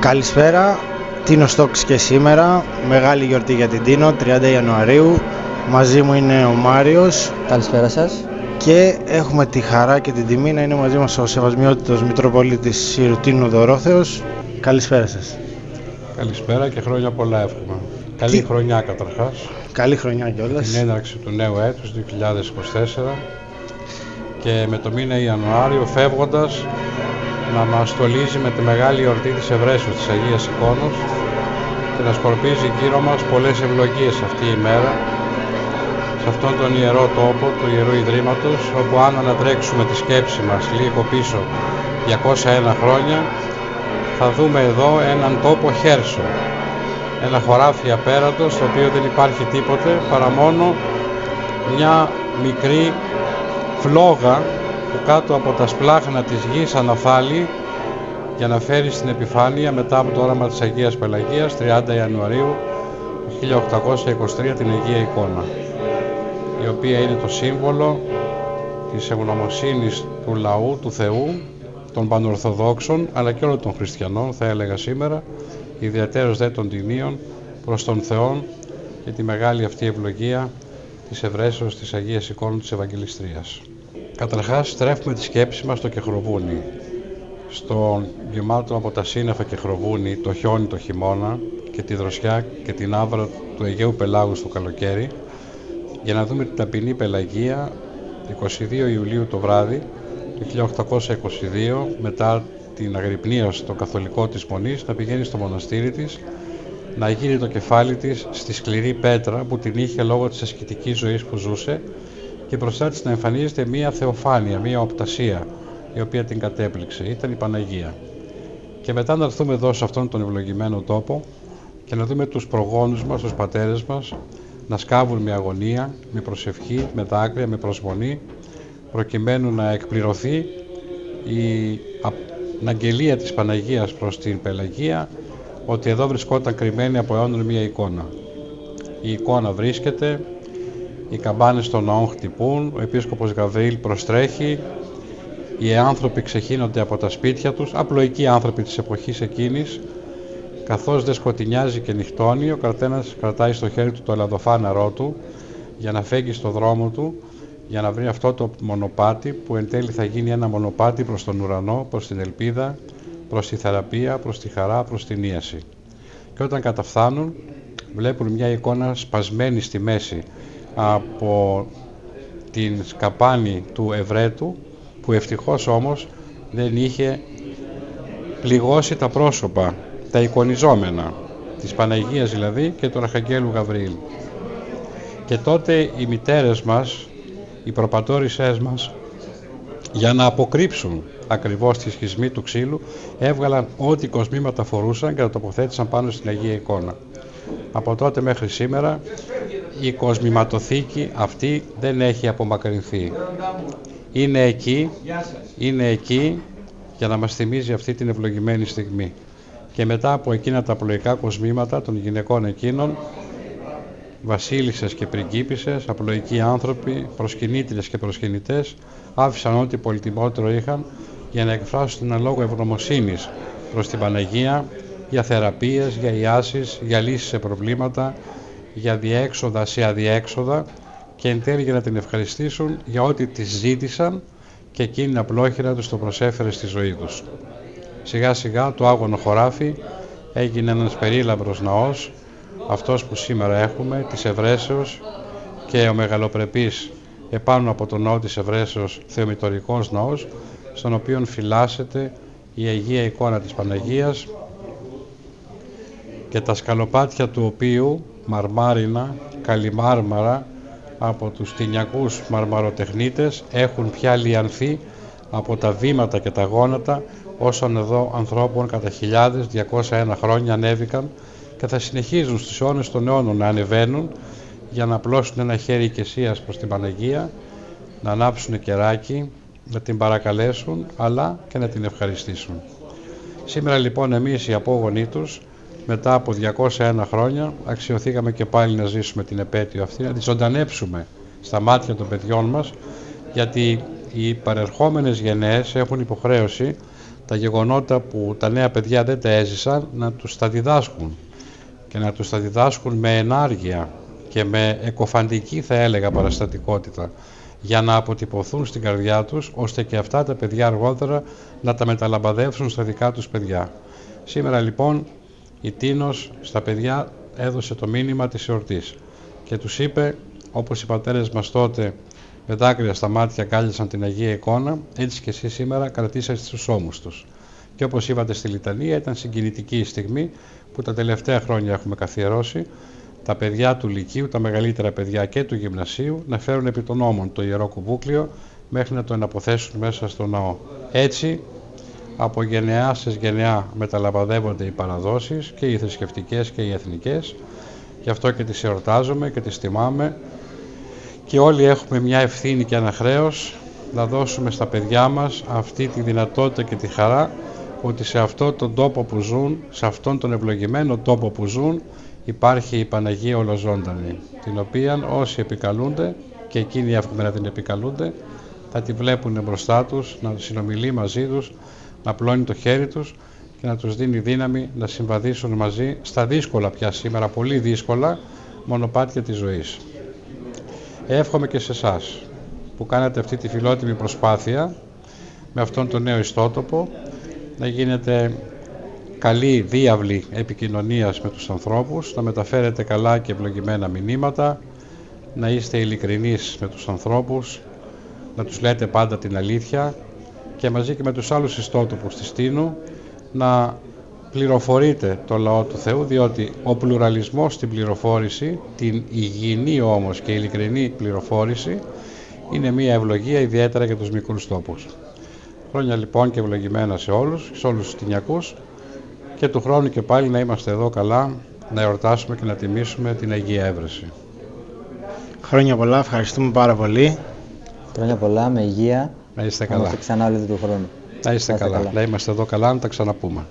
Καλησπέρα, Τίνο Στόξ και σήμερα, μεγάλη γιορτή για την Τίνο, 30 Ιανουαρίου. Μαζί μου είναι ο Μάριος. Καλησπέρα σας. Και έχουμε τη χαρά και την τιμή να είναι μαζί μας ο Σεβασμιότητος Μητροπολίτης Σιρουτίνου Δωρόθεος. Καλησπέρα σας. Καλησπέρα και χρόνια πολλά εύχομαι. Καλή χρονιά καταρχάς. Καλή χρονιά κιόλας. Την έναρξη του νέου έτους 2024 και με το μήνα Ιανουάριο φεύγοντας να μας στολίζει με τη μεγάλη εορτή της Ευρέσεως της Αγίας Εικόνος και να σκορπίζει γύρω μας πολλές ευλογίες αυτή η μέρα σε αυτόν τον ιερό τόπο του Ιερού Ιδρύματος όπου αν ανατρέξουμε τη σκέψη μας λίγο πίσω 201 χρόνια θα δούμε εδώ έναν τόπο χέρσο ένα χωράφι απέραντο στο οποίο δεν υπάρχει τίποτε παρά μόνο μια μικρή φλόγα που κάτω από τα σπλάχνα της γης αναφάλει για να φέρει στην επιφάνεια μετά από το όραμα της Αγίας Πελαγίας 30 Ιανουαρίου 1823 την Αγία Εικόνα η οποία είναι το σύμβολο της ευγνωμοσύνης του λαού, του Θεού, των Πανορθοδόξων αλλά και όλων των χριστιανών θα έλεγα σήμερα ιδιαίτερος δε των τιμίων προς τον Θεό και τη μεγάλη αυτή ευλογία της Ευρέσεως της Αγίας Εικόνου της Ευαγγελιστρίας. Καταρχάς στρέφουμε τη σκέψη μας στο Κεχροβούνι, στο γεμάτο από τα σύννεφα Κεχροβούνι, το χιόνι το χειμώνα και τη δροσιά και την άβρα του Αιγαίου Πελάγου στο καλοκαίρι, για να δούμε την ταπεινή Πελαγία 22 Ιουλίου το βράδυ του 1822 μετά την αγρυπνία στο καθολικό της Μονής να πηγαίνει στο μοναστήρι της να γίνει το κεφάλι της στη σκληρή πέτρα που την είχε λόγω της ασκητικής ζωής που ζούσε και μπροστά της να εμφανίζεται μία θεοφάνεια, μία οπτασία η οποία την κατέπληξε, ήταν η Παναγία. Και μετά να έρθουμε εδώ σε αυτόν τον ευλογημένο τόπο και να δούμε τους προγόνους μας, τους πατέρες μας να σκάβουν με αγωνία, με προσευχή, με δάκρυα, με προσμονή προκειμένου να εκπληρωθεί η αγγελία της Παναγίας προς την Πελαγία ότι εδώ βρισκόταν κρυμμένη από αιώνων μία εικόνα. Η εικόνα βρίσκεται, οι καμπάνες των ναών χτυπούν, ο επίσκοπος Γαβρίλ προστρέχει, οι άνθρωποι ξεχύνονται από τα σπίτια τους, απλοϊκοί άνθρωποι της εποχής εκείνης, καθώς δεν σκοτεινιάζει και νυχτώνει, ο καθένας κρατάει στο χέρι του το ελαδοφάναρό του για να φέγγει στο δρόμο του, για να βρει αυτό το μονοπάτι που εν τέλει θα γίνει ένα μονοπάτι προς τον ουρανό, προς την ελπίδα, προς τη θεραπεία, προς τη χαρά, προς την ίαση. Και όταν καταφθάνουν βλέπουν μια εικόνα σπασμένη στη μέση από την σκαπάνη του Ευρέτου που ευτυχώς όμως δεν είχε πληγώσει τα πρόσωπα, τα εικονιζόμενα της Παναγίας δηλαδή και του Αρχαγγέλου Γαβρίλ. Και τότε οι μητέρες μας, οι προπατόρισές μας για να αποκρύψουν ακριβώς τη σχισμή του ξύλου έβγαλαν ό,τι κοσμήματα φορούσαν και τα τοποθέτησαν πάνω στην Αγία Εικόνα. Από τότε μέχρι σήμερα η κοσμηματοθήκη αυτή δεν έχει απομακρυνθεί. Είναι εκεί, είναι εκεί για να μας θυμίζει αυτή την ευλογημένη στιγμή. Και μετά από εκείνα τα απλοϊκά κοσμήματα των γυναικών εκείνων, βασίλισσες και πριγκίπισσες, απλοϊκοί άνθρωποι, προσκυνήτρες και προσκυνητές, άφησαν ό,τι πολυτιμότερο είχαν για να εκφράσουν την λόγο ευγνωμοσύνης προς την Παναγία για θεραπείες, για ιάσεις, για λύσεις σε προβλήματα, για διέξοδα σε αδιέξοδα και εν τέλει για να την ευχαριστήσουν για ό,τι τη ζήτησαν και εκείνη απλόχερα τους το προσέφερε στη ζωή τους. Σιγά σιγά το άγωνο χωράφι έγινε ένας περίλαμπρος ναός, αυτός που σήμερα έχουμε, της Ευρέσεως και ο μεγαλοπρεπής επάνω από τον ναό της Ευρέσεως θεομητορικός ναός, στον οποίο φυλάσσεται η Αγία εικόνα της Παναγίας και τα σκαλοπάτια του οποίου μαρμάρινα, καλυμάρμαρα από τους τυνιακούς μαρμαροτεχνίτες έχουν πια λιανθεί από τα βήματα και τα γόνατα όσων εδώ ανθρώπων κατά χιλιάδες, 201 χρόνια ανέβηκαν και θα συνεχίζουν στους αιώνες των αιώνων να ανεβαίνουν για να απλώσουν ένα χέρι οικεσίας προς την Παναγία, να ανάψουν κεράκι, να την παρακαλέσουν αλλά και να την ευχαριστήσουν. Σήμερα λοιπόν εμείς οι απόγονοί τους μετά από 201 χρόνια αξιοθήκαμε και πάλι να ζήσουμε την επέτειο αυτή, να τη ζωντανέψουμε στα μάτια των παιδιών μας γιατί οι παρερχόμενες γενναίες έχουν υποχρέωση τα γεγονότα που τα νέα παιδιά δεν τα έζησαν να τους τα διδάσκουν και να τους τα διδάσκουν με ενάργεια και με εκοφαντική θα έλεγα παραστατικότητα για να αποτυπωθούν στην καρδιά τους ώστε και αυτά τα παιδιά αργότερα να τα μεταλαμπαδεύσουν στα δικά τους παιδιά. Σήμερα λοιπόν η Τίνος στα παιδιά έδωσε το μήνυμα της εορτής και τους είπε όπως οι πατέρες μας τότε με δάκρυα στα μάτια κάλεσαν την Αγία Εικόνα, έτσι και εσείς σήμερα κρατήσατε στους ώμους τους. Και όπως είπατε στη Λιτανία ήταν συγκινητική η στιγμή που τα τελευταία χρόνια έχουμε καθιερώσει τα παιδιά του Λυκείου, τα μεγαλύτερα παιδιά και του Γυμνασίου να φέρουν επί των ώμων το Ιερό Κουβούκλιο μέχρι να το εναποθέσουν μέσα στο ναό. Έτσι, από γενεά σε γενεά μεταλαμπαδεύονται οι παραδόσεις και οι θρησκευτικές και οι εθνικές. Γι' αυτό και τις εορτάζουμε και τις τιμάμε και όλοι έχουμε μια ευθύνη και ένα χρέος να δώσουμε στα παιδιά μας αυτή τη δυνατότητα και τη χαρά ότι σε αυτόν τον τόπο που ζουν, σε αυτόν τον ευλογημένο τόπο που ζουν υπάρχει η Παναγία Ολοζώντανη, την οποία όσοι επικαλούνται και εκείνοι εύχομαι να την επικαλούνται, θα τη βλέπουν μπροστά τους, να συνομιλεί μαζί τους, να πλώνει το χέρι τους και να τους δίνει δύναμη να συμβαδίσουν μαζί στα δύσκολα πια σήμερα, πολύ δύσκολα, μονοπάτια της ζωής. Εύχομαι και σε εσάς που κάνετε αυτή τη φιλότιμη προσπάθεια με αυτόν τον νέο ιστότοπο να γίνετε καλή διάβλη επικοινωνίας με τους ανθρώπους, να μεταφέρετε καλά και ευλογημένα μηνύματα, να είστε ειλικρινείς με τους ανθρώπους, να τους λέτε πάντα την αλήθεια και μαζί και με τους άλλους ιστότοπους της Τίνου να πληροφορείτε το λαό του Θεού διότι ο πλουραλισμός στην πληροφόρηση, την υγιεινή όμως και ειλικρινή πληροφόρηση είναι μια ευλογία ιδιαίτερα για τους μικρούς τόπους. Χρόνια λοιπόν και ευλογημένα σε όλους, σε όλους τους τυνιακούς και του χρόνου και πάλι να είμαστε εδώ καλά, να εορτάσουμε και να τιμήσουμε την Αγία Έβρεση. Χρόνια πολλά, ευχαριστούμε πάρα πολύ. Χρόνια πολλά, με υγεία. Να είστε καλά. Να ξανά του χρόνου. Να είστε, καλά. καλά. Να είμαστε εδώ καλά, να τα ξαναπούμε.